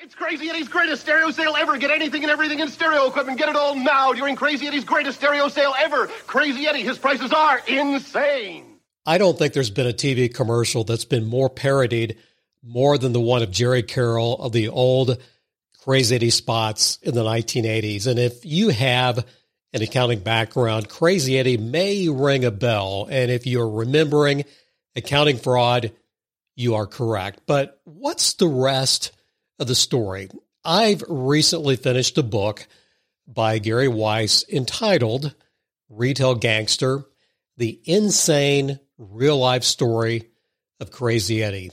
It's Crazy Eddie's greatest stereo sale ever. Get anything and everything in stereo equipment. Get it all now during Crazy Eddie's greatest stereo sale ever. Crazy Eddie, his prices are insane. I don't think there's been a TV commercial that's been more parodied more than the one of Jerry Carroll of the old Crazy Eddie spots in the 1980s. And if you have an accounting background, Crazy Eddie may ring a bell. And if you're remembering accounting fraud, you are correct. But what's the rest? Of the story. I've recently finished a book by Gary Weiss entitled Retail Gangster The Insane Real Life Story of Crazy Eddie.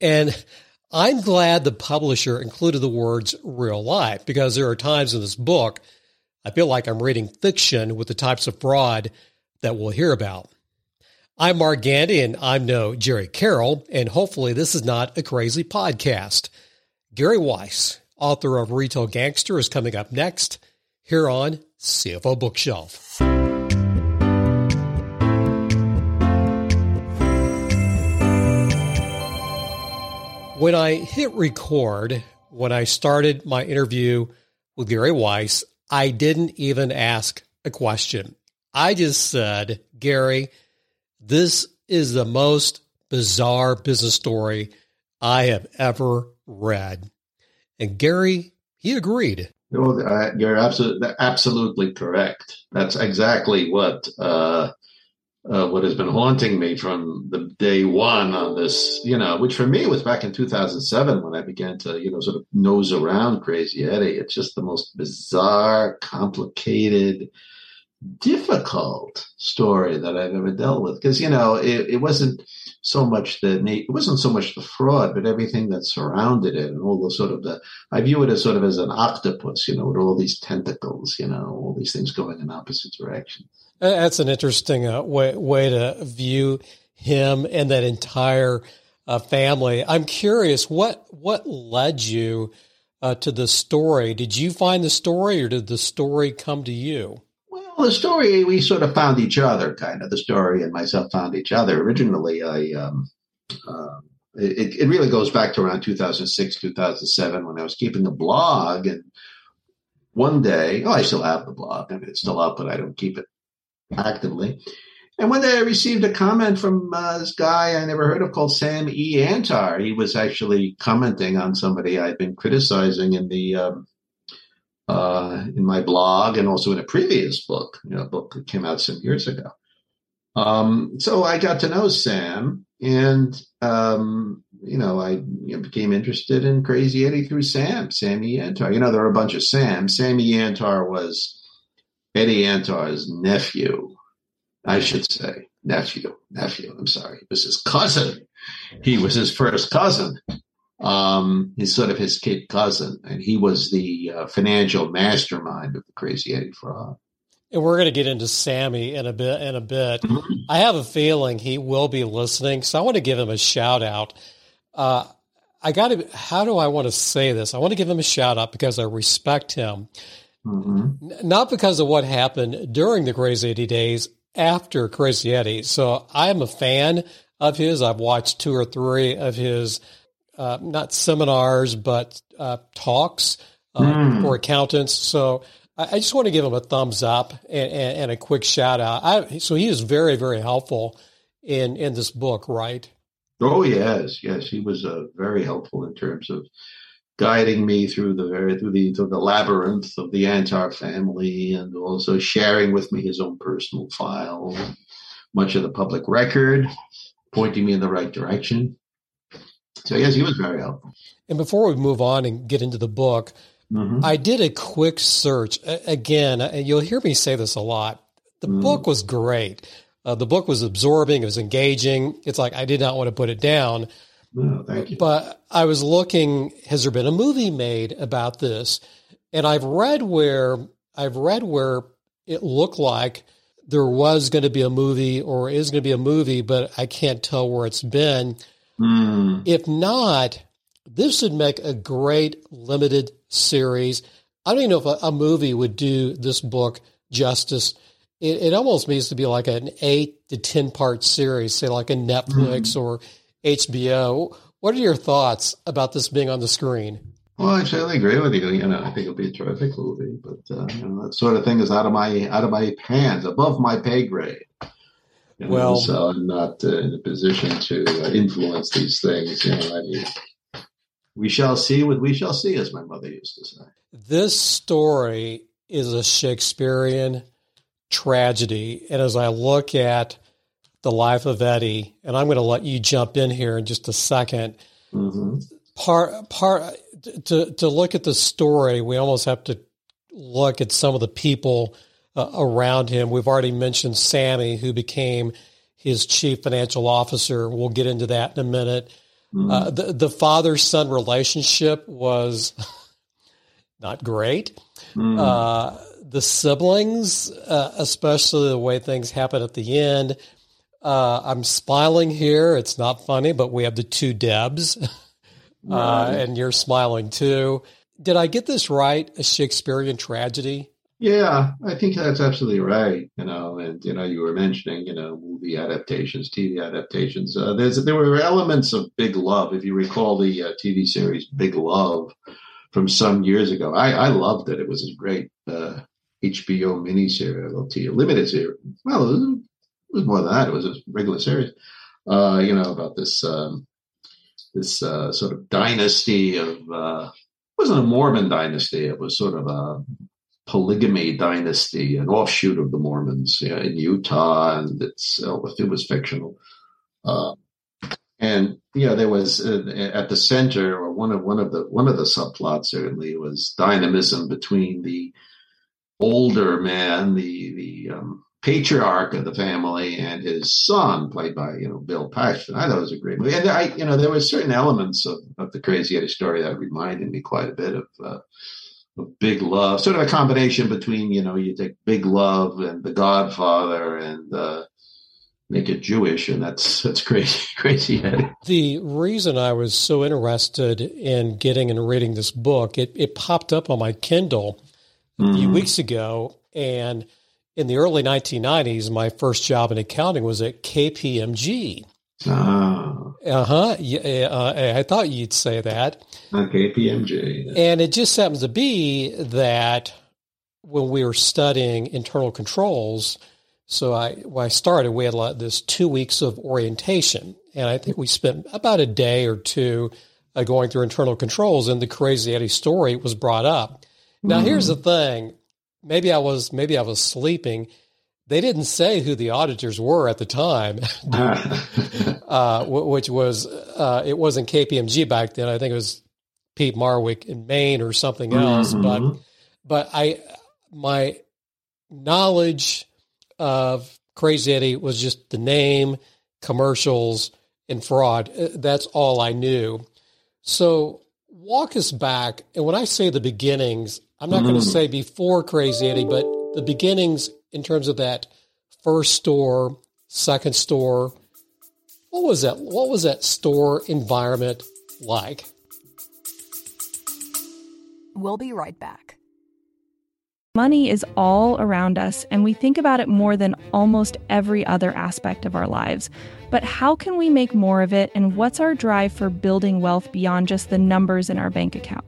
And I'm glad the publisher included the words real life because there are times in this book I feel like I'm reading fiction with the types of fraud that we'll hear about. I'm Mark Gandy and I'm no Jerry Carroll, and hopefully this is not a crazy podcast. Gary Weiss, author of Retail Gangster, is coming up next here on CFO Bookshelf. When I hit record, when I started my interview with Gary Weiss, I didn't even ask a question. I just said, Gary, this is the most bizarre business story I have ever read. And Gary, he agreed. No, uh, you're absolutely absolutely correct. That's exactly what uh, uh, what has been haunting me from the day one on this. You know, which for me was back in 2007 when I began to you know sort of nose around Crazy Eddie. It's just the most bizarre, complicated, difficult story that I've ever dealt with. Because you know, it, it wasn't so much the it wasn't so much the fraud, but everything that surrounded it and all the sort of the I view it as sort of as an octopus, you know, with all these tentacles, you know, all these things going in opposite directions. That's an interesting uh, way way to view him and that entire uh, family. I'm curious what what led you uh, to the story. Did you find the story, or did the story come to you? The story we sort of found each other, kind of. The story and myself found each other. Originally, I um, uh, it, it really goes back to around 2006, 2007 when I was keeping a blog, and one day, oh, I still have the blog. I mean, it's still up, but I don't keep it actively. And one day I received a comment from uh, this guy I never heard of called Sam E. Antar. He was actually commenting on somebody I'd been criticizing in the um, uh, in my blog and also in a previous book, you know, a book that came out some years ago. Um, so I got to know Sam, and um, you know, I you know, became interested in Crazy Eddie through Sam, Sammy Antar. You know, there are a bunch of Sam. Sammy Antar was Eddie Antar's nephew, I should say, nephew, nephew. I'm sorry, it was his cousin. He was his first cousin. Um, he's sort of his kid cousin, and he was the uh, financial mastermind of the Crazy Eddie fraud. And we're going to get into Sammy in a bit. In a bit, mm-hmm. I have a feeling he will be listening, so I want to give him a shout out. Uh, I got to. How do I want to say this? I want to give him a shout out because I respect him, mm-hmm. not because of what happened during the Crazy Eddie days. After Crazy Eddie, so I am a fan of his. I've watched two or three of his uh, not seminars, but uh, talks uh, mm. for accountants. So I, I, just want to give him a thumbs up and, and, and a quick shout out. I, so he was very, very helpful in, in this book, right? Oh, yes. Yes. He was uh, very helpful in terms of guiding me through the very through the through the labyrinth of the Antar family, and also sharing with me his own personal file, much of the public record, pointing me in the right direction. So yes, he was very helpful. And before we move on and get into the book, mm-hmm. I did a quick search. Again, you'll hear me say this a lot. The mm-hmm. book was great. Uh, the book was absorbing. It was engaging. It's like I did not want to put it down. No, thank you. But I was looking. Has there been a movie made about this? And I've read where I've read where it looked like there was going to be a movie or is going to be a movie, but I can't tell where it's been. Mm. If not, this would make a great limited series. I don't even know if a, a movie would do this book justice. It, it, almost needs to be like an eight to 10 part series, say like a Netflix mm. or HBO. What are your thoughts about this being on the screen? Well, I certainly agree with you. You know, I think it'll be a terrific movie, but uh, you know, that sort of thing is out of my out of my hands, above my pay grade. You know, well, so I'm not uh, in a position to uh, influence these things. You know, I mean, we shall see what we shall see, as my mother used to say. This story is a Shakespearean tragedy, and as I look at the life of Eddie, and I'm going to let you jump in here in just a 2nd mm-hmm. Part part to to look at the story, we almost have to look at some of the people uh, around him. We've already mentioned Sammy, who became his chief financial officer. We'll get into that in a minute. Mm-hmm. Uh, the the father son relationship was not great. Mm-hmm. Uh, the siblings, uh, especially the way things happen at the end. Uh, I'm smiling here. It's not funny, but we have the two Debs, uh, and you're smiling too. Did I get this right? A Shakespearean tragedy? Yeah, I think that's absolutely right. You know, and you know, you were mentioning, you know, movie adaptations, TV adaptations. Uh, there's there were elements of Big Love. If you recall the uh, TV series Big Love from some years ago, I, I loved it. It was a great uh, HBO miniseries, limited series. Well, it was, it was, more than that. It was a regular series. Uh, you know about this um, this uh, sort of dynasty of. Uh, wasn't a Mormon dynasty. It was sort of a polygamy dynasty, an offshoot of the Mormons yeah, in Utah, and it's uh, it was fictional. Uh, and yeah, there was uh, at the center, or one of one of the one of the subplots certainly was dynamism between the older man, the the um, patriarch of the family, and his son, played by you know Bill Paxton. I thought it was a great movie, and I you know there were certain elements of, of the Crazy Eddie story that reminded me quite a bit of uh, Big Love, sort of a combination between you know you take Big Love and The Godfather and uh, make it Jewish, and that's that's crazy, crazy. The reason I was so interested in getting and reading this book, it it popped up on my Kindle a mm-hmm. few weeks ago, and in the early 1990s, my first job in accounting was at KPMG. Ah. Uh-huh. Yeah, uh, I thought you'd say that. Okay, PMG. And it just happens to be that when we were studying internal controls, so I when I started, we had like this two weeks of orientation, and I think we spent about a day or two uh, going through internal controls, and the Crazy Eddie story was brought up. Now, mm. here's the thing: maybe I was maybe I was sleeping they didn't say who the auditors were at the time, uh, which was uh, it wasn't KPMG back then. I think it was Peat Marwick in Main or something else. Mm-hmm. But but I my knowledge of Crazy Eddie was just the name, commercials, and fraud. Uh, that's all I knew. So walk us back, and when I say the beginnings, I'm not mm-hmm. going to say before Crazy Eddie, but the beginnings in terms of that first store, second store. What was that? What was that store environment like? We'll be right back. Money is all around us, and we think about it more than almost every other aspect of our lives. But how can we make more of it, and what's our drive for building wealth beyond just the numbers in our bank account?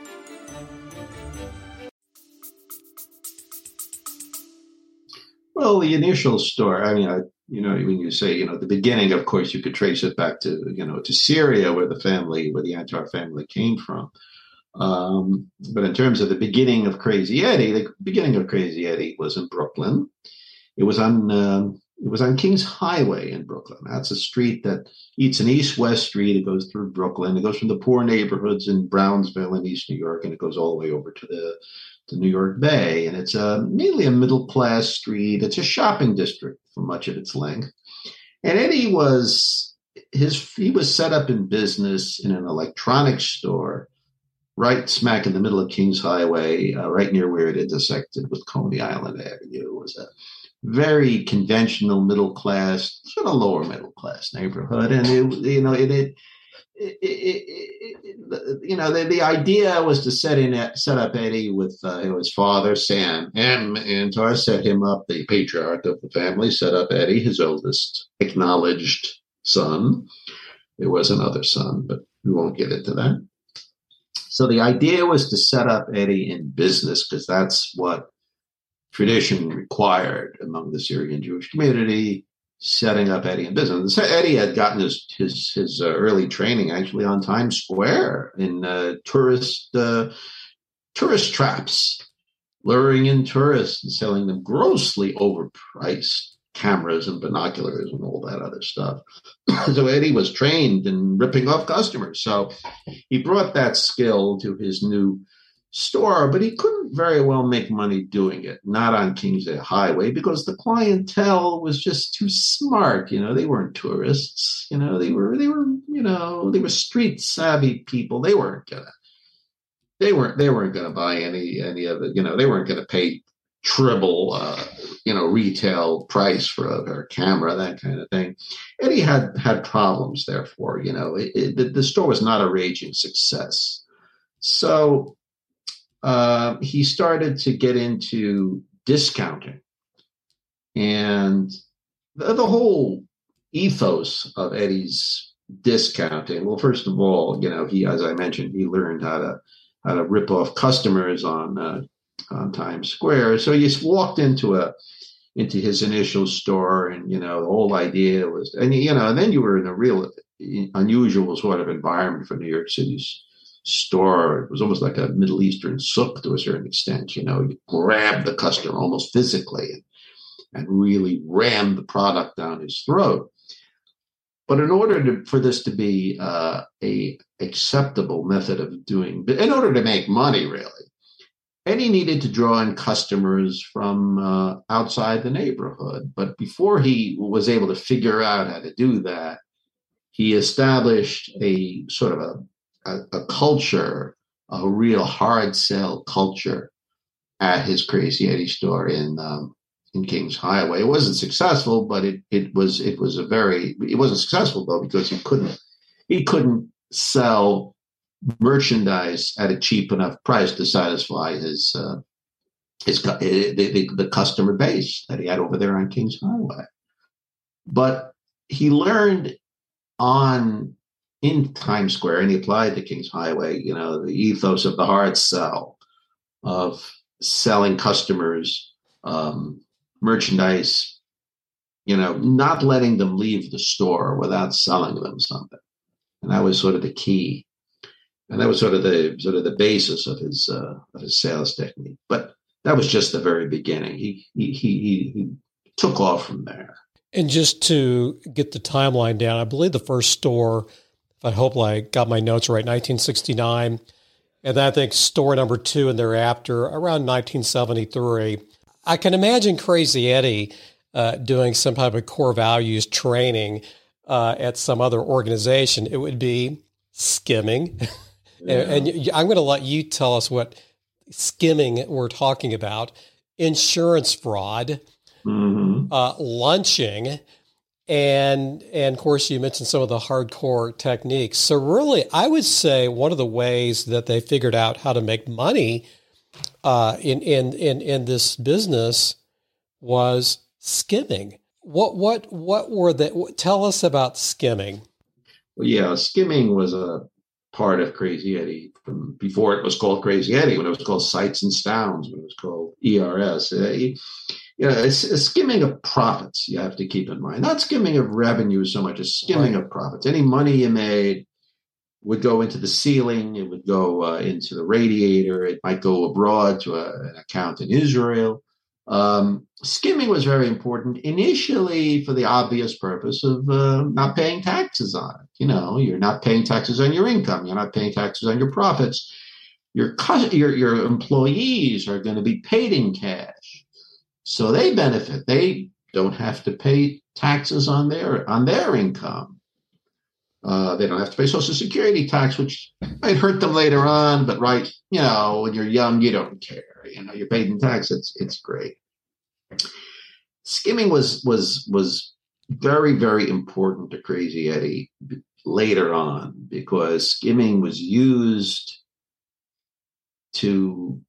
Well, the initial story, I mean, I, you know, when you say, you know, the beginning, of course, you could trace it back to, you know, to Syria, where the family, where the Antar family came from. Um, but in terms of the beginning of Crazy Eddie, the beginning of Crazy Eddie was in Brooklyn. It was on um, it was on Kings Highway in Brooklyn. That's a street that it's an east-west street. It goes through Brooklyn. It goes from the poor neighborhoods in Brownsville in East New York, and it goes all the way over to the to New York Bay, and it's a mainly a middle class street. It's a shopping district for much of its length. And Eddie was his he was set up in business in an electronics store right smack in the middle of Kings Highway, uh, right near where it intersected with Coney Island Avenue. It was a very conventional middle class, sort of lower middle class neighborhood, and it, you know, it, it it, it, you know, the, the idea was to set in set up Eddie with uh, his father Sam M. Antar set him up, the patriarch of the family, set up Eddie, his oldest acknowledged son. There was another son, but we won't get into that. So the idea was to set up Eddie in business because that's what tradition required among the Syrian Jewish community setting up Eddie in business. Eddie had gotten his his his uh, early training actually on Times Square in uh, tourist uh, tourist traps, luring in tourists and selling them grossly overpriced cameras and binoculars and all that other stuff. so Eddie was trained in ripping off customers. So he brought that skill to his new store, but he couldn't very well make money doing it, not on Kingsway Highway, because the clientele was just too smart. You know, they weren't tourists. You know, they were they were you know they were street savvy people. They weren't gonna they weren't they weren't gonna buy any any of it. You know, they weren't gonna pay triple uh, you know retail price for a, a, camera that kind of thing and he had had problems therefore you know it, it, the store was not a raging success so uh, he started to get into discounting. And the, the, whole ethos of Eddie's discounting, well, first of all, you know, he, as I mentioned, he learned how to how to rip off customers on uh, on Times Square. So he just walked into a into his initial store, and you know, the whole idea was, and you know, and then you were in a real unusual sort of environment for New York City's store. It was almost like a Middle Eastern souk to a certain extent. You know, you grab the customer almost physically and, and really ram the product down his throat. But in order to, for this to be uh, a acceptable method of doing, in order to make money, really, Eddie needed to draw in customers from uh, outside the neighborhood. But before he was able to figure out how to do that, he established a sort of a a, a culture, a real hard sell culture at his Crazy Eddie store in um, in Kings Highway. It wasn't successful, but it it was it was a very it wasn't successful though because he couldn't he couldn't sell merchandise at a cheap enough price to satisfy his uh, his the, the, the customer base that he had over there on Kings Highway. But he learned on in Times Square, and he applied to Kings Highway, you know, the ethos of the hard sell, of selling customers um, merchandise, you know, not letting them leave the store without selling them something. And that was sort of the key. And that was sort of the sort of the basis of his uh, of his sales technique. But that was just the very beginning. He he he, he took off from there. And just to get the timeline down, I believe the first store I hope I got my notes right, 1969. And then I think store number two and thereafter around 1973. I can imagine Crazy Eddie uh, doing some type of core values training uh, at some other organization. It would be skimming. Yeah. and, and, I'm going to let you tell us what skimming we're talking about insurance fraud, mm-hmm. uh, lunching and and of course you mentioned some of the hardcore techniques. So really i would say one of the ways that they figured out how to make money uh, in, in in in this business was skimming. What what what were they tell us about skimming. Well yeah skimming was a part of crazy eddie from before it was called crazy eddie when it was called sights and sounds when it was called ers you know, it's a skimming of profits you have to keep in mind. Not skimming of revenue so much as skimming right. of profits. Any money you made would go into the ceiling, it would go uh, into the radiator, it might go abroad to a, an account in Israel. Um, skimming was very important initially for the obvious purpose of uh, not paying taxes on it. You know, you're not paying taxes on your income, you're not paying taxes on your profits. Your, your, your employees are going to be paid in cash so they benefit. They don't have to pay taxes on their on their income. Uh, they don't have to pay Social Security tax, which might hurt them later on. But right, you know, when you're young, you don't care. You know, you're paid in tax. It's it's great. Skimming was was was very very important to Crazy Eddie later on because skimming was used to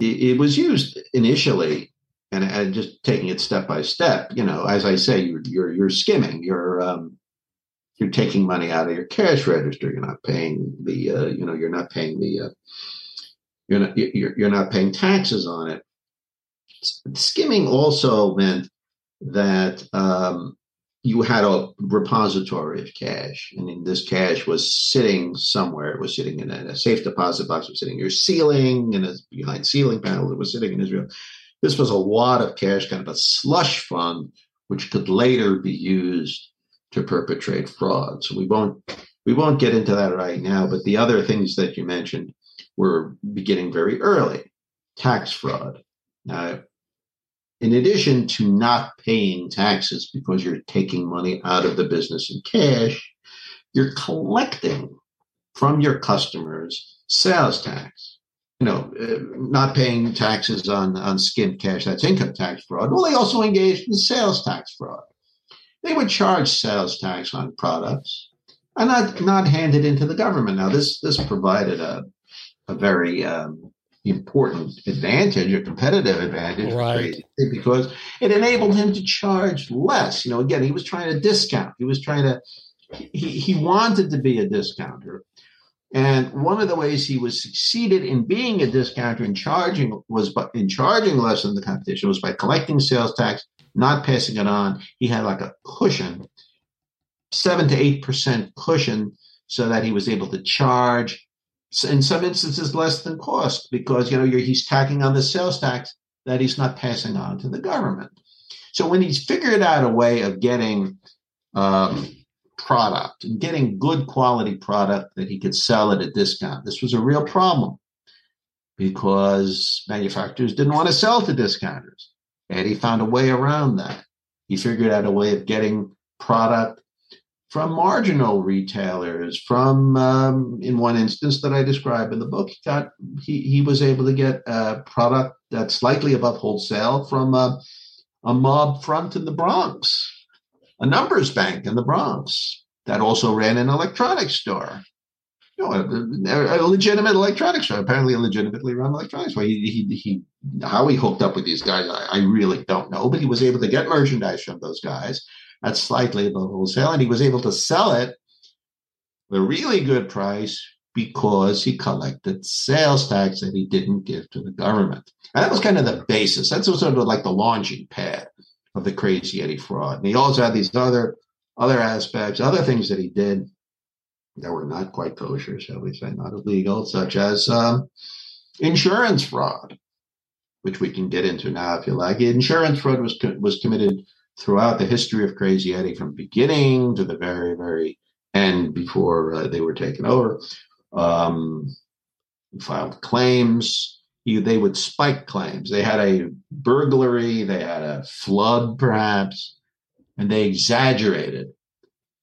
it, it was used initially and, and, just taking it step by step you know as i say you're you're, you're skimming you're um, you're taking money out of your cash register you're not paying the uh, you know you're not paying the uh, you're not you're, you're not paying taxes on it skimming also meant that um, you had a repository of cash, and this cash was sitting somewhere. It was sitting in a, safe deposit box. It was sitting in your ceiling, and behind ceiling panels. It was sitting in Israel. This was a lot of cash, kind of a slush fund, which could later be used to perpetrate fraud. So we won't we won't get into that right now. But the other things that you mentioned were beginning very early: tax fraud. Now, in addition to not paying taxes because you're taking money out of the business in cash, you're collecting from your customers sales tax. You know, uh, not paying taxes on, on skimmed cash, that's income tax fraud. Well, they also engaged in sales tax fraud. They would charge sales tax on products and not, not hand it into the government. Now, this, this provided a, a very um, important advantage, a competitive advantage, right. because it enabled him to charge less. You know, again, he was trying to discount. He was trying to. He, he wanted to be a discounter. And one of the ways he was succeeded in being a discounter and charging was by, in charging less than the competition was by collecting sales tax, not passing it on. He had like a cushion, seven to eight percent cushion, so that he was able to charge in some instances less than cost because you know he's tacking on the sales tax that he's not passing on to the government. So when he's figured out a way of getting um, product and getting good quality product that he could sell at a discount, this was a real problem because manufacturers didn't want to sell to discounters. And he found a way around that. He figured out a way of getting product from marginal retailers, from um, in one instance that I describe in the book, he got he, he was able to get a product that's slightly above wholesale from a, a mob front in the Bronx, a numbers bank in the Bronx that also ran an electronics store. You know, a, a legitimate electronics store, apparently a legitimately run electronics store. He, he, he, how he hooked up with these guys, I, I really don't know, but he was able to get merchandise from those guys at slightly above wholesale, and he was able to sell it at a really good price because he collected sales tax that he didn't give to the government. And that was kind of the basis. That's sort of like the launching pad of the Crazy Eddie fraud. And he also had these other other aspects, other things that he did that were not quite kosher, shall we say, not illegal, such as um, insurance fraud, which we can get into now if you like. Insurance fraud was was committed throughout the history of Crazy Eddie, from beginning to the very, very end before uh, they were taken over. Um, filed claims. They would spike claims. They had a burglary, they had a flood, perhaps, and they exaggerated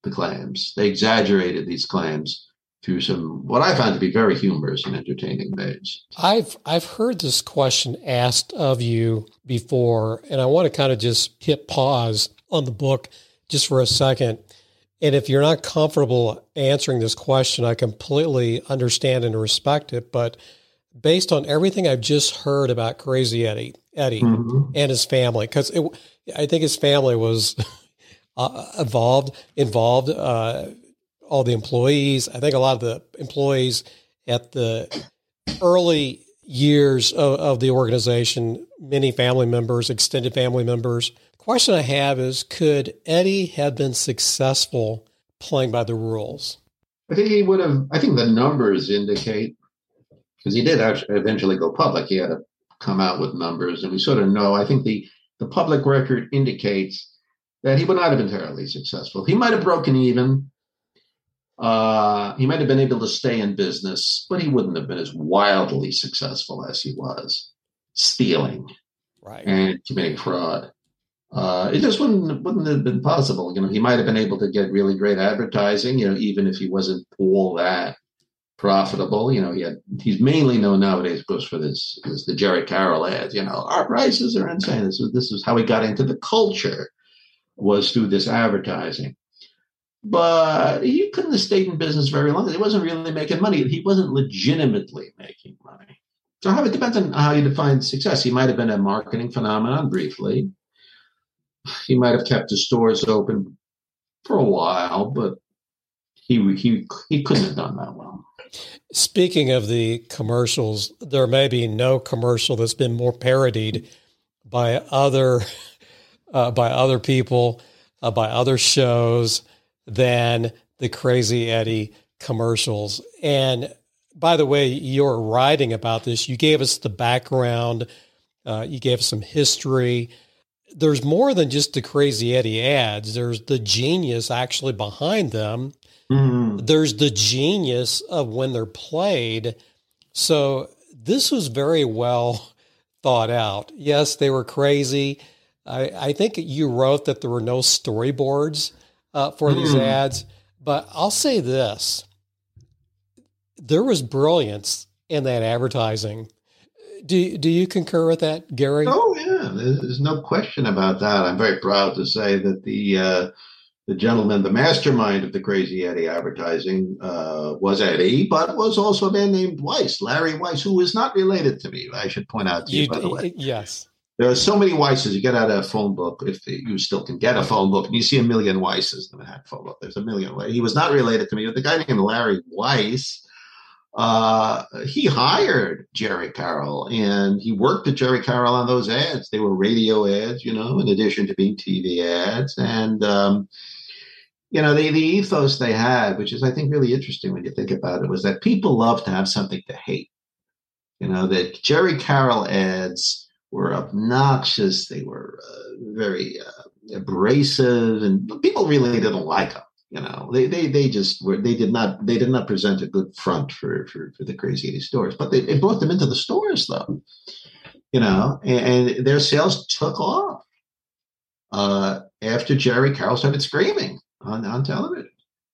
the claims. They exaggerated these claims through some what I found to be very humorous and entertaining ways. I've I've heard this question asked of you before, and I want to kind of just hit pause on the book just for a second. And if you're not comfortable answering this question, I completely understand and respect it. But based on everything I've just heard about Crazy Eddie, Eddie mm-hmm. and his family, because I think his family was uh, involved, involved. Uh, all the employees. I think a lot of the employees at the early years of, of the organization, many family members, extended family members. Question I have is could Eddie have been successful playing by the rules? I think he would have. I think the numbers indicate because he did actually eventually go public. He had to come out with numbers, and we sort of know. I think the the public record indicates that he would not have been terribly successful. He might have broken even, uh, he might have been able to stay in business, but he wouldn't have been as wildly successful as he was stealing right. and committing fraud. uh, it just wouldn't wouldn't have been possible. You know, he might have been able to get really great advertising. You know, even if he wasn't all that profitable. You know, he had he's mainly known nowadays, of course, for this, this the Jerry Carroll ads. You know, our prices are insane. This is this is how he got into the culture was through this advertising. But he couldn't have stayed in business very long. He wasn't really making money. He wasn't legitimately making money. So how it depends on how you define success. He might have been a marketing phenomenon briefly. He might have kept his stores open for a while, but he he he couldn't have done that well. Speaking of the commercials, there may be no commercial that's been more parodied by other uh, by other people, uh, by other shows than the Crazy Eddie commercials. And by the way, you're writing about this. You gave us the background. Uh, you gave some history. There's more than just the Crazy Eddie ads. There's the genius actually behind them Mm-hmm. There's the genius of when they're played. So this was very well thought out. Yes, they were crazy. I, I think you wrote that there were no storyboards uh, for mm-hmm. these ads, but I'll say this there was brilliance in that advertising. Do, do you concur with that, Gary? Oh, yeah. There's no question about that. I'm very proud to say that the uh, the gentleman, the mastermind of the Crazy Eddie advertising uh, was Eddie, but was also a man named Weiss, Larry Weiss, who is not related to me. I should point out to you, you by the way. Yes. There are so many Weisses. You get out a phone book, if you still can get a phone book, and you see a million Weisses in that phone book. There's a million. He was not related to me, but the guy named Larry Weiss, uh, he hired Jerry Carroll, and he worked with Jerry Carroll on those ads. They were radio ads, you know, in addition to being TV ads, and um, you know, the, the ethos they had, which is, I think, really interesting when you think about it, was that people love to have something to hate. You know, that Jerry Carroll ads were obnoxious. They were uh, very uh, abrasive, and people really didn't like them. You know, they, they, they just were, they did not, they did not present a good front for, for, for the Crazy Eddie stores, but they, they brought them into the stores though, you know, and, and their sales took off uh, after Jerry Carroll started screaming on, on television.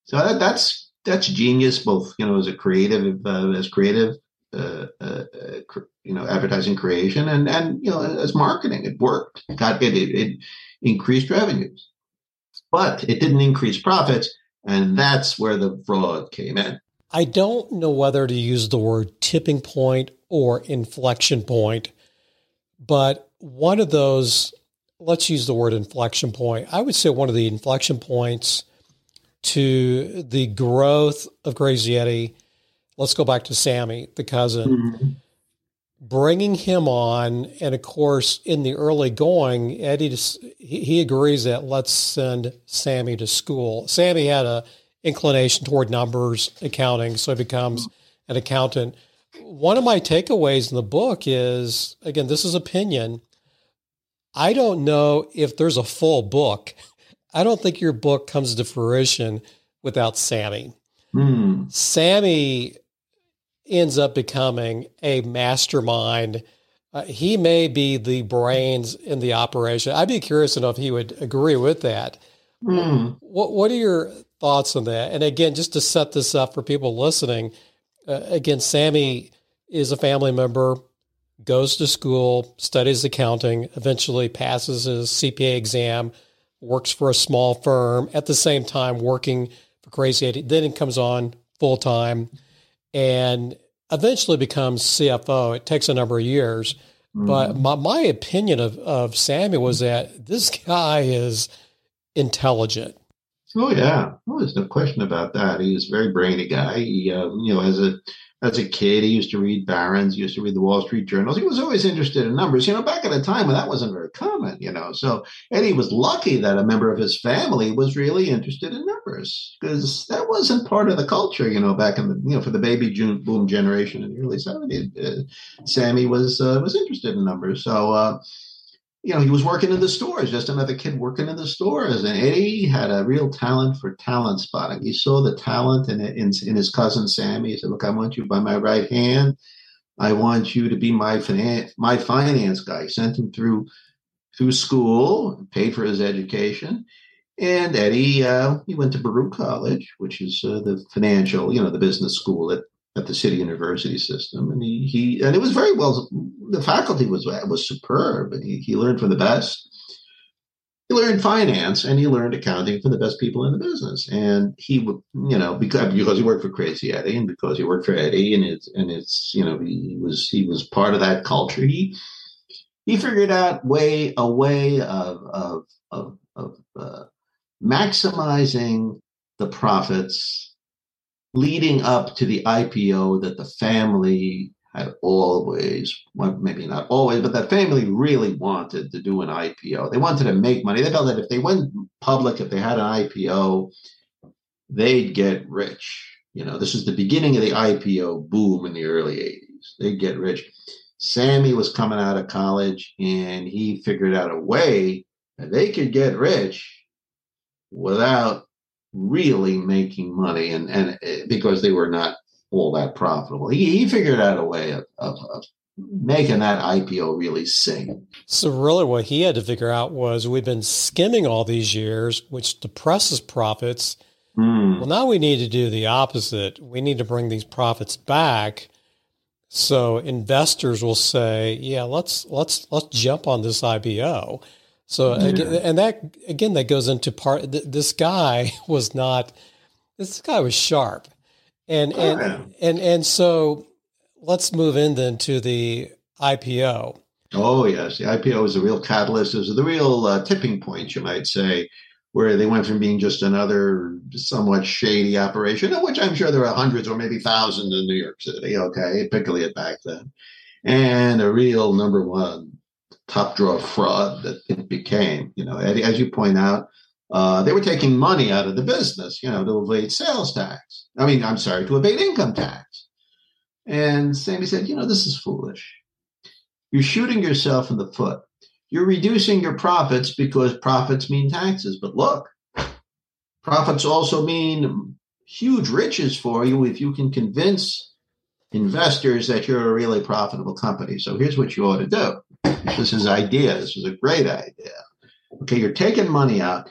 So that, that's that's genius, both you know as a creative uh, as creative uh, uh, uh you know advertising creation and and you know as marketing. It worked. Got it, it, it increased revenues, but it didn't increase profits, and that's where the fraud came in. I don't know whether to use the word tipping point or inflection point, but one of those let's use the word inflection point. I would say one of the inflection points to the growth of Crazy Eddie. Let's go back to Sammy, the cousin. Mm-hmm. Bringing him on, and of course, in the early going, Eddie he agrees that let's send Sammy to school. Sammy had a inclination toward numbers, accounting, so he becomes an accountant. One of my takeaways in the book is again, this is opinion I don't know if there's a full book. I don't think your book comes to fruition without Sammy. Mm. Sammy ends up becoming a mastermind. Uh, he may be the brains in the operation. I'd be curious to know if he would agree with that. Mm. What What are your thoughts on that? And again, just to set this up for people listening, uh, again, Sammy is a family member goes to school, studies accounting, eventually passes his CPA exam, works for a small firm at the same time working for Crazy Eddie. Then it comes on full time and eventually becomes CFO. It takes a number of years. Mm-hmm. But my, my opinion of, of Sammy was that this guy is intelligent. Oh yeah, well, there's no question about that. He's a very brainy guy. He, uh, you know, as a as a kid, he used to read Barron's, he used to read the Wall Street Journals. He was always interested in numbers, you know, back at a time when that wasn't very common, you know. So Eddie was lucky that a member of his family was really interested in numbers because that wasn't part of the culture, you know, back in the, you know, for the baby boom generation in the early 70s. Uh, Sammy was, uh, was interested in numbers. So, uh, you know, he was working in the stores, just another kid working in the stores. And Eddie had a real talent for talent spotting. He saw the talent in, in, in his cousin Sammy. He said, Look, I want you by my right hand. I want you to be my finance, my finance guy. Sent him through through school, paid for his education. And Eddie, uh, he went to Baruch College, which is uh, the financial, you know, the business school at, at the city university system. And he, he, and it was very well, the faculty was, was superb and he, he learned from the best. He learned finance and he learned accounting from the best people in the business. And he you know, because, because he worked for Crazy Eddie and because he worked for Eddie and it's, and it's, you know, he was, he was part of that culture. He, he figured out way, a way of, of, of, of, uh, maximizing the profits leading up to the IPO that the family had always, well, maybe not always, but the family really wanted to do an IPO. They wanted to make money. They felt that if they went public, if they had an IPO, they'd get rich. You know, this was the beginning of the IPO boom in the early 80s. They'd get rich. Sammy was coming out of college and he figured out a way that they could get rich without really making money and, and eh, because they were not all that profitable. He, he figured out a way of, of, of making that IPO really sing. So really what he had to figure out was we've been skimming all these years, which depresses profits. Mm. Well, now we need to do the opposite. We need to bring these profits back. So investors will say, yeah, let's let's let's jump on this IPO. So yeah. and that again, that goes into part. This guy was not. This guy was sharp, and and oh, and and so let's move in then to the IPO. Oh yes, the IPO was a real catalyst. It was the real uh, tipping point, you might say, where they went from being just another somewhat shady operation, of which I'm sure there are hundreds or maybe thousands in New York City. Okay, particularly at back then, and a real number one top drawer fraud that it became. You know, as you point out, uh, they were taking money out of the business, you know, to evade sales tax. I mean, I'm sorry, to evade income tax. And Sammy said, you know, this is foolish. You're shooting yourself in the foot. You're reducing your profits because profits mean taxes. But look, profits also mean huge riches for you if you can convince investors that you're a really profitable company. So here's what you ought to do. This is idea. This is a great idea. Okay, you're taking money out.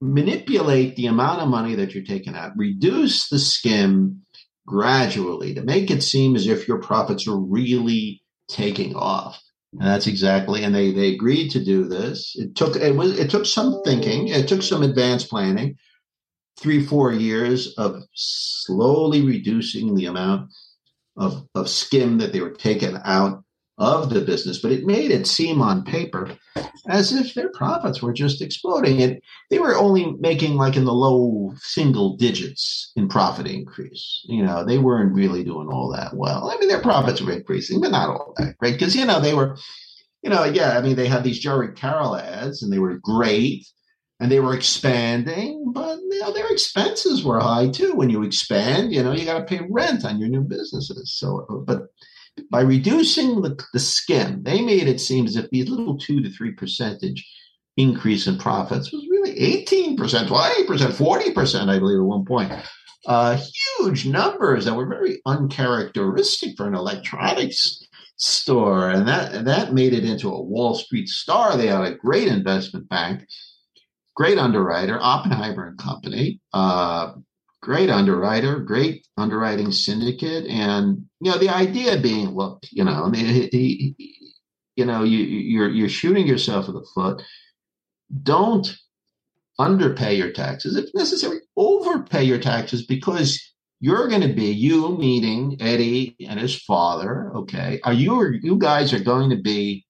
Manipulate the amount of money that you're taking out. Reduce the skim gradually to make it seem as if your profits are really taking off. And that's exactly, and they they agreed to do this. It took it was it took some thinking, it took some advanced planning, three four years of slowly reducing the amount of, of skim that they were taking out of the business, but it made it seem on paper as if their profits were just exploding. And they were only making like in the low single digits in profit increase. You know, they weren't really doing all that well. I mean, their profits were increasing, but not all that great because, you know, they were, you know, yeah, I mean, they had these Jerry Carroll ads and they were great and they were expanding, but you know, their expenses were high too. When you expand, you know, you got to pay rent on your new businesses. So, but by reducing the, the skim, they made it seem as if these little two to three percentage increase in profits was really 18%, 20%, 40%, I believe, at one point. Uh, huge numbers that were very uncharacteristic for an electronics store. And that, that made it into a Wall Street star. They had a great investment bank great underwriter, Oppenheimer and Company, uh, great underwriter, great underwriting syndicate, and you know the idea being, look, you know, he, he, you know, you, you're you're shooting yourself in the foot. Don't underpay your taxes. If necessary, overpay your taxes because you're going to be you meeting Eddie and his father. Okay, are you you guys are going to be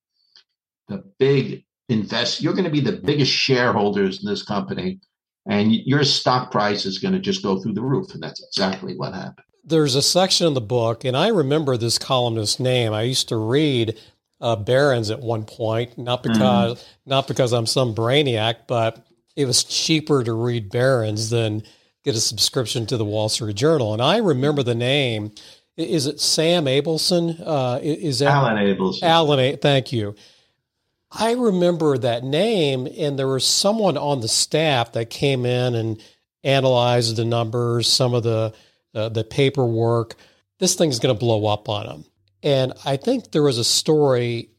the big invest, you're going to be the biggest shareholders in this company, and your stock price is going to just go through the roof. And that's exactly what happened. There's a section in the book, and I remember this columnist's name. I used to read uh, Barron's at one point, not mm-hmm. because mm. not because I'm some brainiac, but it was cheaper to read Barron's than get a subscription to the Wall Street Journal. And I remember the name. Is it Sam Abelson? Uh, is that Alan Abelson? Alan, thank you. I remember that name, and there was someone on the staff that came in and analyzed the numbers, some of the uh, the paperwork. This thing's going to blow up on them. And I think there was a story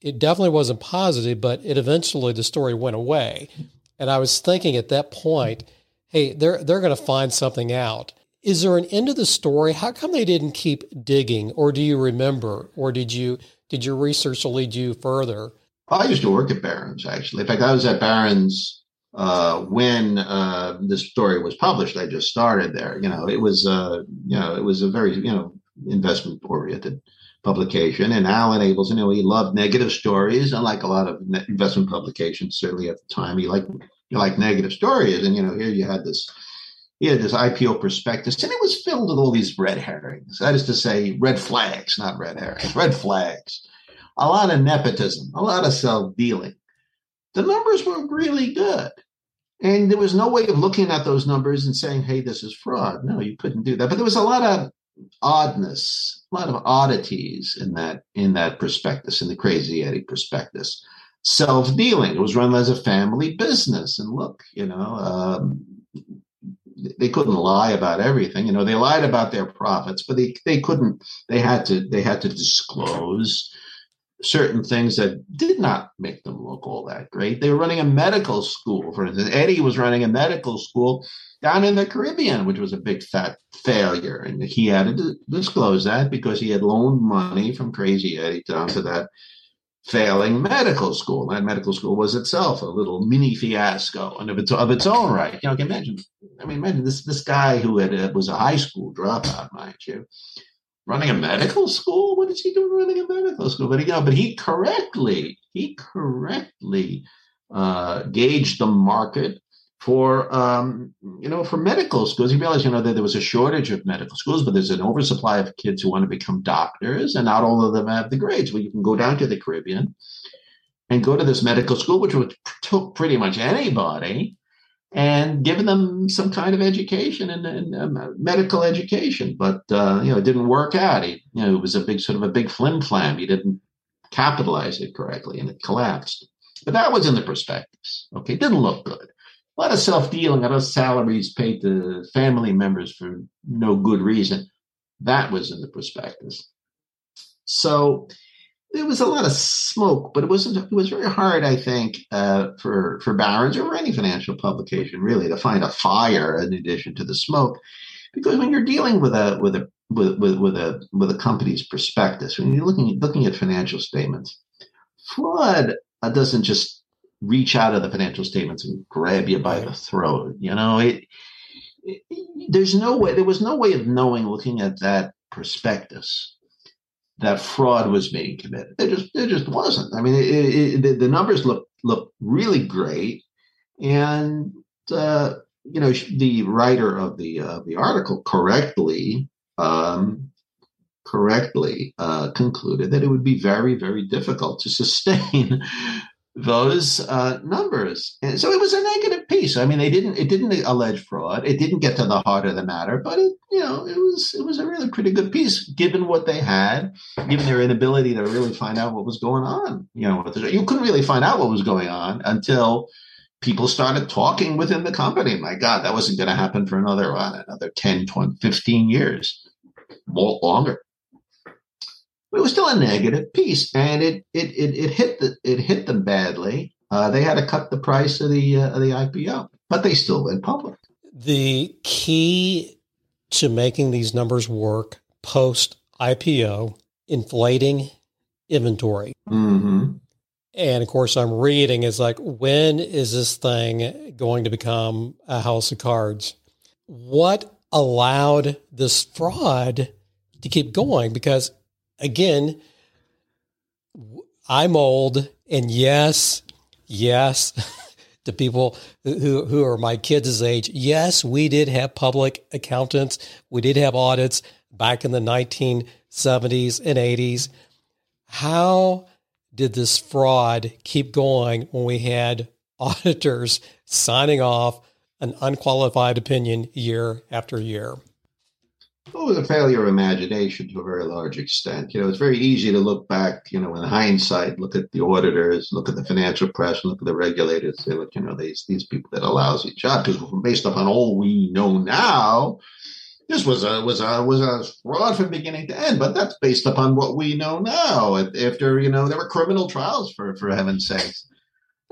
it definitely wasn't positive, but it eventually the story went away. And I was thinking at that point, hey, they're they're going to find something out. Is there an end to the story? How come they didn't keep digging, or do you remember, or did you did your research lead you further? I used to work at Barron's actually. In fact, I was at Barron's uh, when uh, this story was published. I just started there. You know, it was uh, you know it was a very you know investment oriented publication. And Alan Abels, you know, he loved negative stories, unlike a lot of investment publications. Certainly at the time, he liked he liked negative stories. And you know, here you had this he had this IPO prospectus, and it was filled with all these red herrings. That is to say, red flags, not red herrings, red flags. A lot of nepotism, a lot of self dealing. The numbers were really good. And there was no way of looking at those numbers and saying, hey, this is fraud. No, you couldn't do that. But there was a lot of oddness, a lot of oddities in that in that prospectus, in the Crazy Eddie prospectus. Self dealing. It was run as a family business, and look, you know, um, they couldn't lie about everything. You know, they lied about their profits, but they they couldn't. They had to they had to disclose certain things that did not make them look all that great. They were running a medical school, for instance. Eddie was running a medical school down in the Caribbean, which was a big fat failure. And he had to disclose that because he had loaned money from Crazy Eddie down to that failing medical school. That medical school was itself a little mini fiasco and of its of its own right. You know, imagine. I mean, imagine this this guy who had uh, was a high school dropout, mind you, running a medical school. What is he doing running a medical school? But he, know, but he correctly he correctly uh, gauged the market for um, you know for medical schools. He realized you know that there was a shortage of medical schools, but there's an oversupply of kids who want to become doctors, and not all of them have the grades. Well, you can go down to the Caribbean and go to this medical school, which would, took pretty much anybody, and giving them some kind of education and, and um, medical education. But uh, you know, it didn't work out. He, you know, it was a big sort of a big flim flam. He didn't capitalize it correctly, and it collapsed. But that was in the prospectus. Okay, it didn't look good a lot of self dealing, a lot of salaries paid to family members for no good reason. That was in the prospectus. So there was a lot of smoke, but it wasn't. It was very hard, I think, uh, for for Barron's or any financial publication really to find a fire in addition to the smoke, because when you're dealing with a with a with, with, with a with a company's prospectus, when you're looking looking at financial statements, fraud uh, doesn't just reach out of the financial statements and grab you by the throat. You know, it, it, there's no way, there was no way of knowing looking at that prospectus that fraud was being committed. It just, there just wasn't. I mean, it, the, the, numbers look, look really great. And, uh, you know, the writer of the, uh, the article correctly, um, correctly uh, concluded that it would be very, very difficult to sustain those uh, numbers. And so it was a negative piece. I mean, they didn't it didn't allege fraud. It didn't get to the heart of the matter, but it you know it was it was a really pretty good piece given what they had, given their inability to really find out what was going on. You know, you couldn't really find out what was going on until people started talking within the company. My God, that wasn't going to happen for another uh, another 10, 20, 15 years, more longer but it was still a negative piece, and it it it, it hit the it hit them badly. Uh, they had to cut the price of the uh, of the IPO, but they still went public. The key to making these numbers work post IPO, inflating inventory. Mm-hmm. And of course, I'm reading is like, when is this thing going to become a house of cards? What allowed this fraud to keep going? Because again, I'm old, and yes, yes, to people who who are my kids' age, yes, we did have public accountants, we did have audits back in the 1970s and 80s. How did this fraud keep going when we had auditors signing off an unqualified opinion year after year? It was a failure of imagination to a very large extent. You know, it's very easy to look back, you know, in hindsight, look at the auditors, look at the financial press, look at the regulators, say, look, you know, these these people did a lousy job because based upon all we know now, this was a was a was a fraud from beginning to end. But that's based upon what we know now. After you know, there were criminal trials for for heaven's sakes.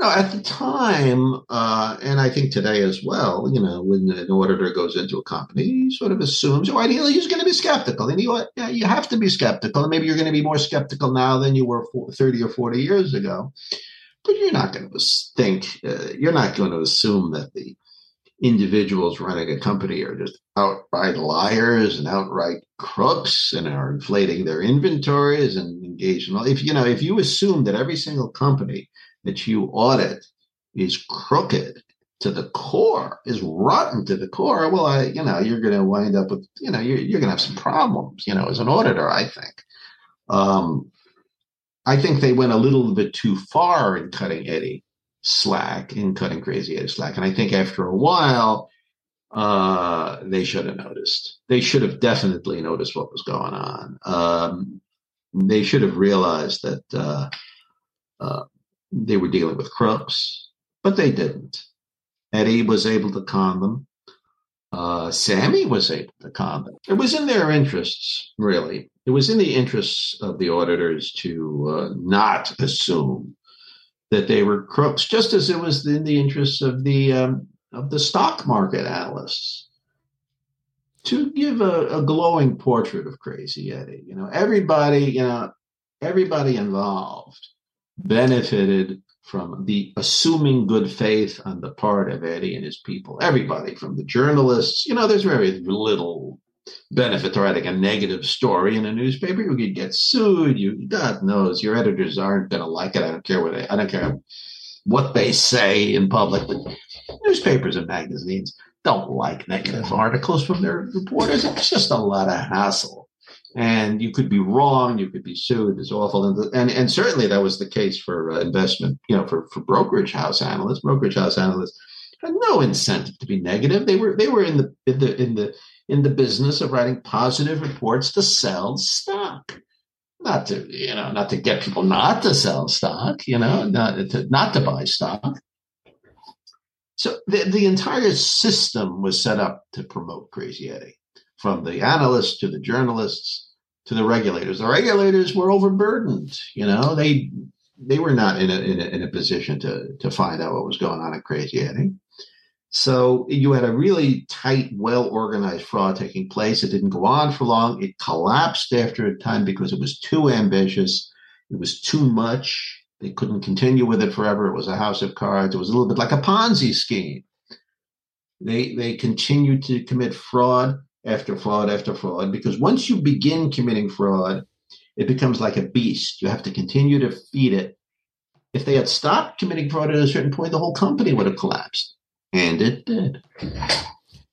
No, at the time, uh, and I think today as well, you know, when an auditor goes into a company, he sort of assumes, or ideally, he's going to be skeptical. And you, you have to be skeptical. And maybe you're going to be more skeptical now than you were 30 or 40 years ago. But you're not going to think, uh, you're not going to assume that the individuals running a company are just outright liars and outright crooks and are inflating their inventories and engaged in. If you know, if you assume that every single company that you audit is crooked to the core, is rotten to the core, well, I, you know, you're going to wind up with, you know, you're, you're going to have some problems, you know, as an auditor, I think. Um, I think they went a little bit too far in cutting Eddie slack, in cutting Crazy Eddie slack. And I think after a while, uh, they should have noticed. They should have definitely noticed what was going on. Um, they should have realized that uh, uh, they were dealing with crooks, but they didn't. Eddie was able to con them. Uh, Sammy was able to con them. It was in their interests, really. It was in the interests of the auditors to uh, not assume that they were crooks, just as it was in the interests of the um, of the stock market analysts to give a, a glowing portrait of Crazy Eddie. You know, everybody, you know, everybody involved benefited from the assuming good faith on the part of Eddie and his people. Everybody from the journalists, you know, there's very little benefit to writing a negative story in a newspaper. You could get sued. You, God knows, your editors aren't going to like it. I don't care what they, I don't care what they say in public. But newspapers and magazines don't like negative articles from their reporters. It's just a lot of hassle and you could be wrong, you could be sued. It's awful, and and, and certainly that was the case for uh, investment. You know, for for brokerage house analysts, brokerage house analysts had no incentive to be negative. They were they were in the in the in the in the business of writing positive reports to sell stock, not to you know not to get people not to sell stock. You know, not to not to buy stock. So the, the entire system was set up to promote Crazy Eddie from the analysts to the journalists to the regulators. The regulators were overburdened. You know, they they were not in a, in a, in a position to to find out what was going on at Crazy Eddie. So you had a really tight, well organized fraud taking place. It didn't go on for long. It collapsed after a time because it was too ambitious. It was too much. They couldn't continue with it forever. It was a house of cards. It was a little bit like a Ponzi scheme. They they continued to commit fraud after fraud after fraud because once you begin committing fraud, it becomes like a beast. You have to continue to feed it. If they had stopped committing fraud at a certain point, the whole company would have collapsed. And it did. I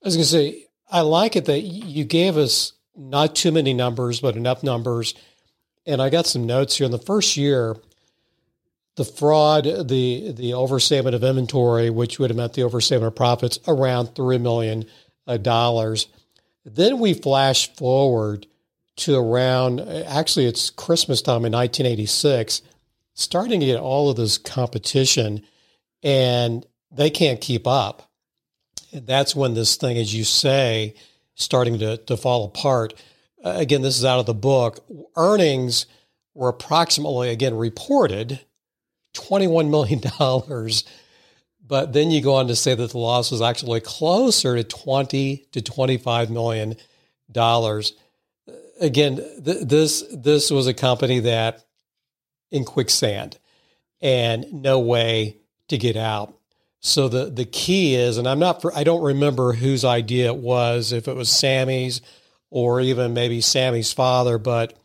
was going to say, I like it that you gave us not too many numbers, but enough numbers. And I got some notes here. In the first year, the fraud, the the overstatement of inventory, which would have meant the overstatement of profits, around three million dollars. Then we flash forward to around, actually, it's Christmas time in 1986, starting to get all of this competition, and they can't keep up. And that's when this thing, as you say, starting to, to fall apart. Uh, again, this is out of the book. Earnings were approximately, again, reported $21 million but then you go on to say that the loss was actually closer to 20 to 25 million dollars. Again, th- this this was a company that in quicksand and no way to get out. So the the key is, and I'm not for, I don't remember whose idea it was, if it was Sammy's or even maybe Sammy's father, but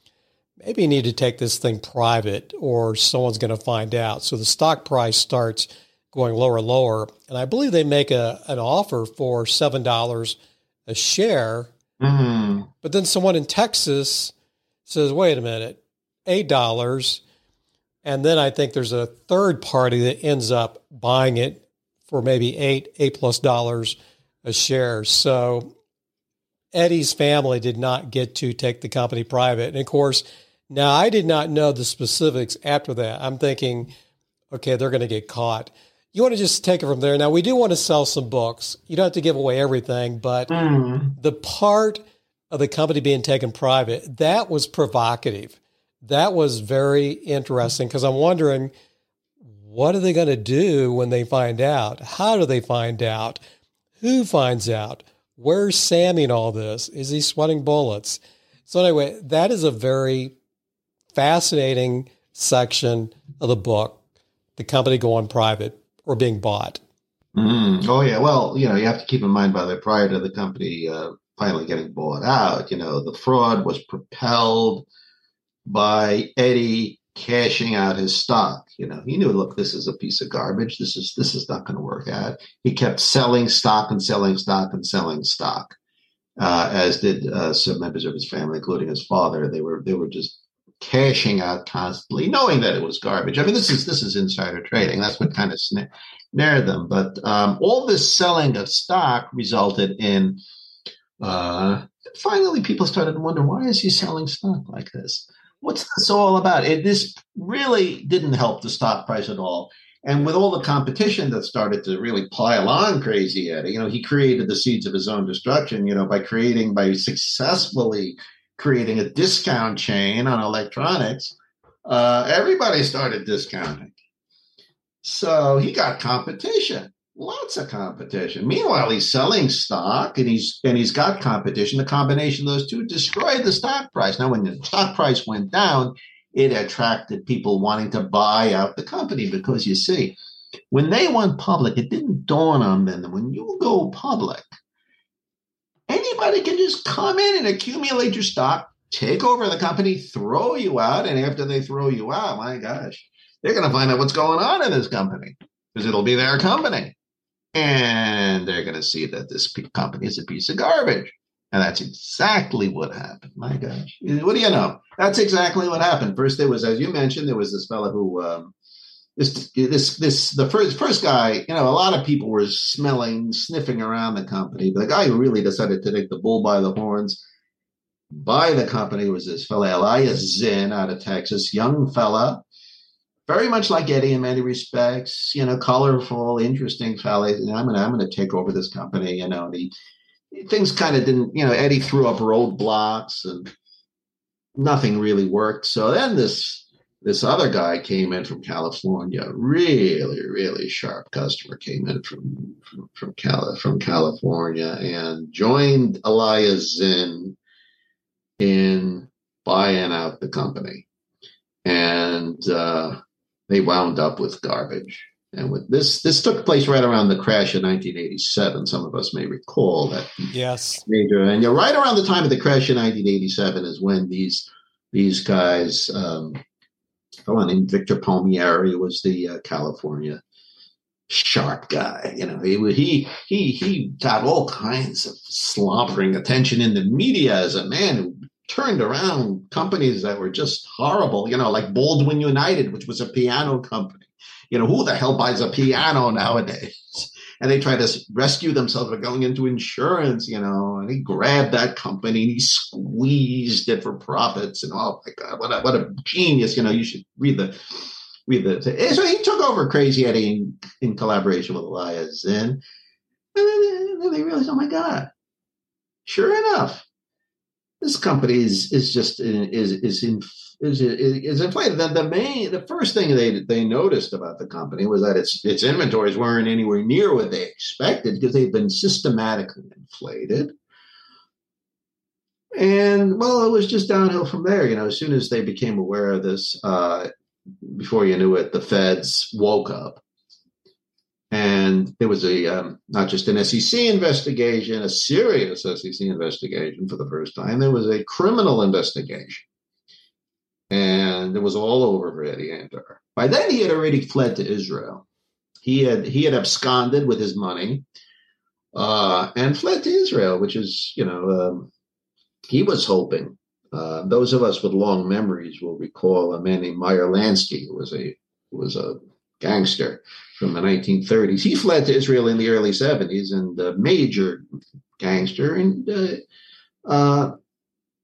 maybe you need to take this thing private or someone's going to find out. So the stock price starts going lower and lower. And I believe they make a an offer for seven dollars a share. Mm-hmm. But then someone in Texas says, "Wait a minute, eight dollars." And then I think there's a third party that ends up buying it for maybe eight eight plus dollars a share. So Eddie's family did not get to take the company private. And of course, now I did not know the specifics after that. I'm thinking, okay, they're going to get caught you want to just take it from there. Now, we do want to sell some books. You don't have to give away everything, but Mm. the part of the company being taken private, that was provocative. That was very interesting because I'm wondering what are they going to do when they find out? How do they find out? Who finds out? Where's Sammy in all this? Is he sweating bullets? So, anyway, that is a very fascinating section of the book the company going private or being bought. Mm. Oh yeah. Well, you know, you have to keep in mind by the prior to the company uh, finally getting bought out, you know, the fraud was propelled by Eddie cashing out his stock. You know, he knew, look, this is a piece of garbage. This is this is not going to work out. He kept selling stock and selling stock and selling stock, uh, as did uh, some members of his family, including his father. They were they were just cashing out constantly, knowing that it was garbage. I mean, this is this is insider trading. That's what kind of snared them. But um, all this selling of stock resulted in uh, finally people started to wonder why is he selling stock like this? What's this all about? It this really didn't help the stock price at all. And with all the competition that started to really pile on Crazy Eddie, you know, he created the seeds of his own destruction, you know, by creating, by successfully creating a discount chain on electronics. Uh, everybody started discounting. So he got competition, lots of competition. Meanwhile, he's selling stock and he's and he's got competition. The combination of those two destroyed the stock price. Now, when the stock price went down, it attracted people wanting to buy out the company because you see, when they went public, it didn't dawn on them that when you go public, anybody can just come in and accumulate your stock, take over the company, throw you out, and after they throw you out, my gosh, they're going to find out what's going on in this company because it'll be their company. And they're going to see that this company is a piece of garbage. And that's exactly what happened. My gosh. What do you know? That's exactly what happened. First, there was, as you mentioned, there was this fellow who, um, this, this, this, the first, first guy, you know, a lot of people were smelling, sniffing around the company. But the guy who really decided to take the bull by the horns, buy the company was this fellow, Elias Zinn out of Texas, young fella, very much like Eddie in many respects, you know, colorful, interesting fella. And I'm gonna I'm gonna take over this company, you know. And he, things kind of didn't, you know, Eddie threw up roadblocks and nothing really worked. So then this this other guy came in from California, really, really sharp customer came in from from from, Cali- from California and joined Elias Zinn in buying out the company. And uh, they wound up with garbage. And with this, this took place right around the crash of 1987. Some of us may recall that Yes. major. And you're right around the time of the crash in 1987 is when these these guys, um, fellow named Victor Palmieri was the uh, California sharp guy. You know, he he he he got all kinds of slobbering attention in the media as a man who turned around companies that were just horrible, you know, like Baldwin United, which was a piano company. You know, who the hell buys a piano nowadays? And they try to rescue themselves by going into insurance, you know, and he grabbed that company and he squeezed it for profits. And oh my God, what a, what a genius. You know, you should read the, read the, so he took over Crazy Eddie in, in collaboration with Elias. And, and then they realized, oh my God, sure enough, this company is is just is is in is is inflated. The, the main the first thing they they noticed about the company was that its its inventories weren't anywhere near what they expected because they've been systematically inflated. And well, it was just downhill from there. You know, as soon as they became aware of this, uh, before you knew it, the feds woke up and there was a um, not just an SEC investigation, a serious SEC investigation for the first time. There was a criminal investigation, and it was all over for Eddie Antar. By then, he had already fled to Israel. He had he had absconded with his money uh, and fled to Israel, which is you know um, he was hoping. Uh, those of us with long memories will recall a man named Meyer Lansky, who was a who was a gangster from the 1930s. He fled to Israel in the early 70s and a major gangster. And uh, uh,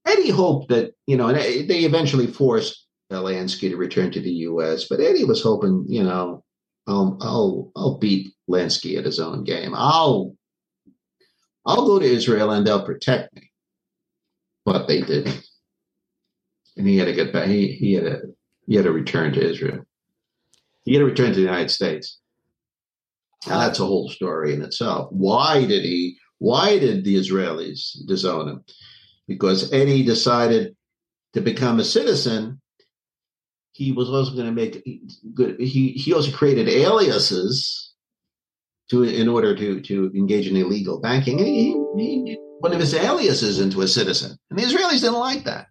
Eddie hoped that, you know, and they eventually forced Lansky to return to the U.S., but Eddie was hoping, you know, I'll I'll I'll beat Lansky at his own game. I'll I'll go to Israel and they'll protect me. But they didn't. And he had to get back. He he had to he had to return to Israel. He had to return to the United States. Now that's a whole story in itself. Why did he? Why did the Israelis disown him? Because Eddie decided to become a citizen. He was also going to make good. He he also created aliases to in order to to engage in illegal banking. He, he one of his aliases into a citizen, and the Israelis didn't like that.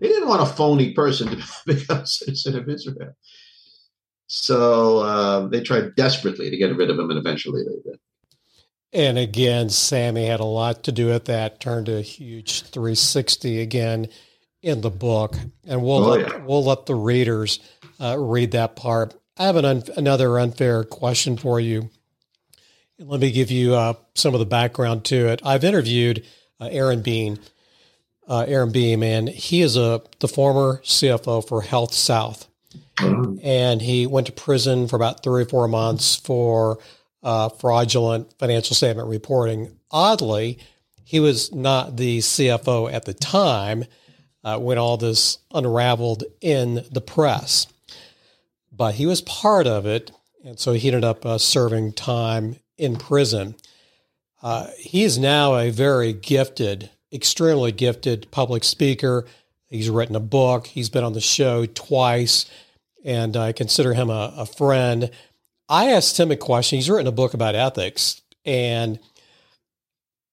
They didn't want a phony person to become a citizen of Israel. So uh, they tried desperately to get rid of him, and eventually they did. And again, Sammy had a lot to do with that. Turned a huge 360 again in the book, and we'll oh, let, yeah. we'll let the readers uh, read that part. I have an un- another unfair question for you. Let me give you uh, some of the background to it. I've interviewed uh, Aaron Bean, uh, Aaron Beam, and he is a the former CFO for Health South. Mm-hmm. And he went to prison for about three or four months for uh, fraudulent financial statement reporting. Oddly, he was not the CFO at the time uh, when all this unraveled in the press, but he was part of it. And so he ended up uh, serving time in prison. Uh, he is now a very gifted, extremely gifted public speaker. He's written a book. He's been on the show twice and I consider him a, a friend. I asked him a question. He's written a book about ethics, and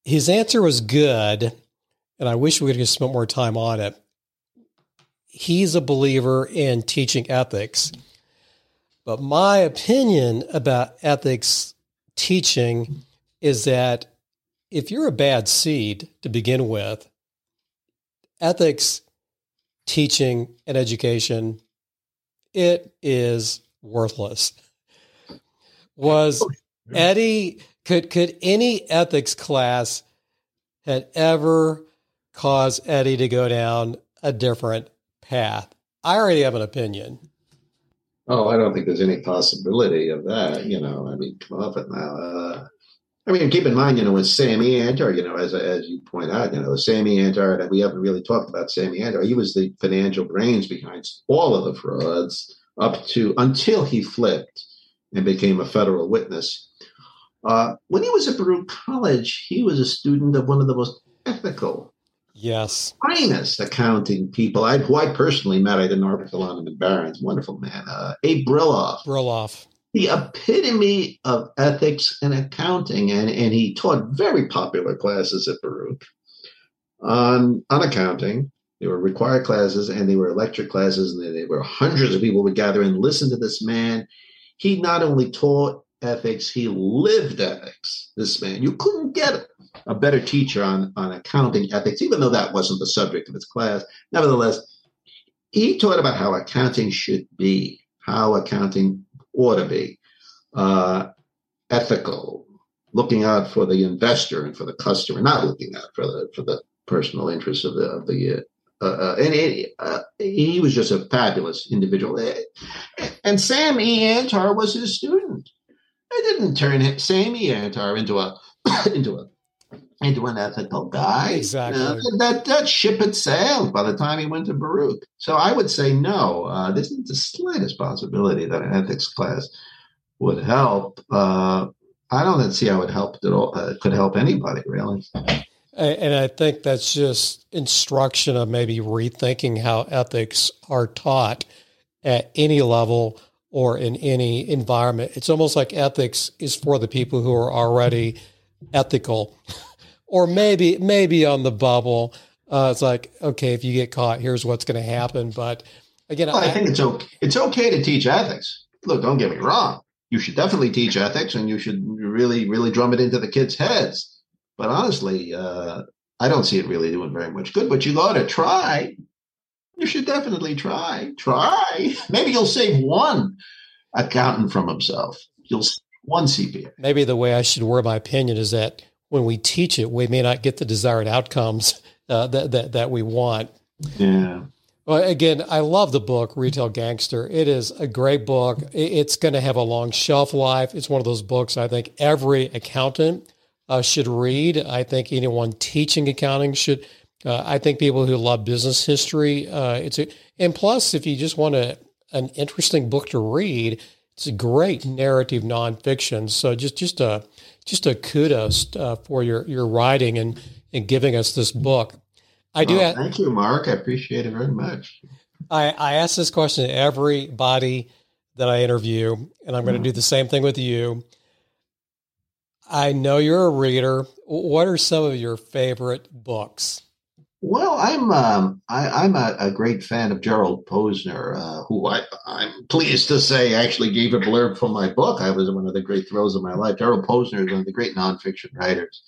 his answer was good. And I wish we could have spent more time on it. He's a believer in teaching ethics. But my opinion about ethics teaching is that if you're a bad seed to begin with, ethics teaching and education it is worthless. Was oh, Eddie could could any ethics class had ever caused Eddie to go down a different path? I already have an opinion. Oh, I don't think there's any possibility of that. You know, I mean, come off it now. Uh, I mean, keep in mind, you know, with Sammy Antar, you know, as as you point out, you know, Sammy Antar, we haven't really talked about Sammy Antar. He was the financial brains behind all of the frauds up to until he flipped and became a federal witness. Uh, when he was at Baruch College, he was a student of one of the most ethical, yes, finest accounting people. I, who I personally met. I did an article on him in Barron's. Wonderful man, uh, Abe Briloff. Briloff the epitome of ethics and accounting, and, and he taught very popular classes at Baruch on, on accounting. They were required classes and they were electric classes, and there were hundreds of people would gather and listen to this man. He not only taught ethics, he lived ethics. This man, you couldn't get a better teacher on, on accounting ethics, even though that wasn't the subject of his class. Nevertheless, he taught about how accounting should be, how accounting ought to be uh, ethical, looking out for the investor and for the customer, not looking out for the for the personal interests of the of the. Uh, uh, and it, uh, he was just a fabulous individual. And Sam E. Antar was his student. I didn't turn Sam E. Antar into a into a into an ethical guy. Exactly. Uh, that that ship had sailed by the time he went to Baruch. So I would say no. Uh, there's the slightest possibility that an ethics class would help. Uh, I don't see how it helped at all. Uh, could help anybody really. And I think that's just instruction of maybe rethinking how ethics are taught at any level or in any environment. It's almost like ethics is for the people who are already ethical or maybe maybe on the bubble. Uh, it's like okay, if you get caught, here's what's going to happen. But again, well, I, I, think it's okay. It's okay to teach ethics. Look, don't get me wrong. You should definitely teach ethics, and you should really, really drum it into the kids' heads. But honestly, uh, I don't see it really doing very much good. But you ought to try. You should definitely try. Try. Maybe you'll save one accountant from himself. You'll save one CPA. Maybe the way I should word my opinion is that when we teach it, we may not get the desired outcomes uh, that, that, that we want. Yeah. Well, again, I love the book Retail Gangster. It is a great book. It's going to have a long shelf life. It's one of those books I think every accountant uh, should read. I think anyone teaching accounting should. Uh, I think people who love business history. Uh, it's a, and plus, if you just want a, an interesting book to read, it's a great narrative nonfiction. So just just a just a kudos uh, for your your writing and and giving us this book. I do. Well, thank you, Mark. I appreciate it very much. I, I ask this question to everybody that I interview, and I'm going to do the same thing with you. I know you're a reader. What are some of your favorite books? Well, I'm um, I, am a, a, great fan of Gerald Posner, uh, who I, I'm pleased to say actually gave a blurb for my book. I was one of the great thrills of my life. Gerald Posner is one of the great nonfiction writers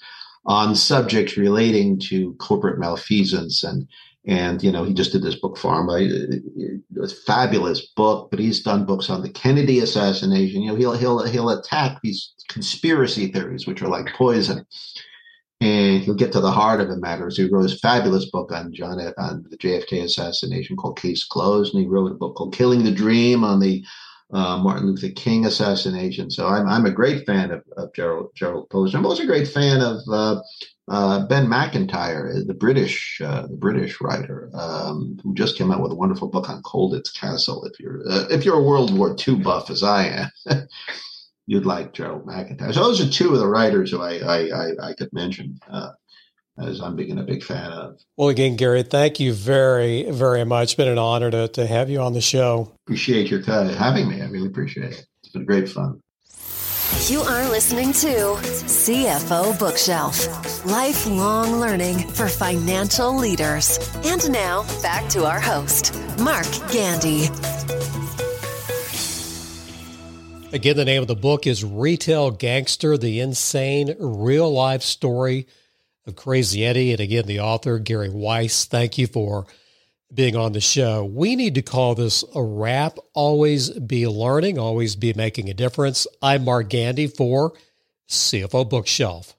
on subjects relating to corporate malfeasance and and you know he just did this book for him a fabulous book but he's done books on the kennedy assassination you know he'll he'll he'll attack these conspiracy theories which are like poison and he'll get to the heart of the matter so he wrote a fabulous book on john on the jfk assassination called case closed and he wrote a book called killing the dream on the uh, Martin Luther King assassination. So I'm, I'm a great fan of, of Gerald, Gerald Posner. I'm also a great fan of uh, uh, Ben Macintyre, the British uh, the British writer um, who just came out with a wonderful book on Colditz Castle. If you're uh, if you're a World War II buff as I am. you'd like Gerald Macintyre. So those are two of the writers who I I, I, I could mention. Uh, as I'm being a big fan of. Well, again, Gary, thank you very, very much. It's been an honor to, to have you on the show. Appreciate your time, having me. I really appreciate it. It's been great fun. You are listening to CFO Bookshelf lifelong learning for financial leaders. And now back to our host, Mark Gandy. Again, the name of the book is Retail Gangster The Insane Real Life Story of Crazy Eddie. And again, the author, Gary Weiss, thank you for being on the show. We need to call this a wrap. Always be learning, always be making a difference. I'm Mark Gandy for CFO Bookshelf.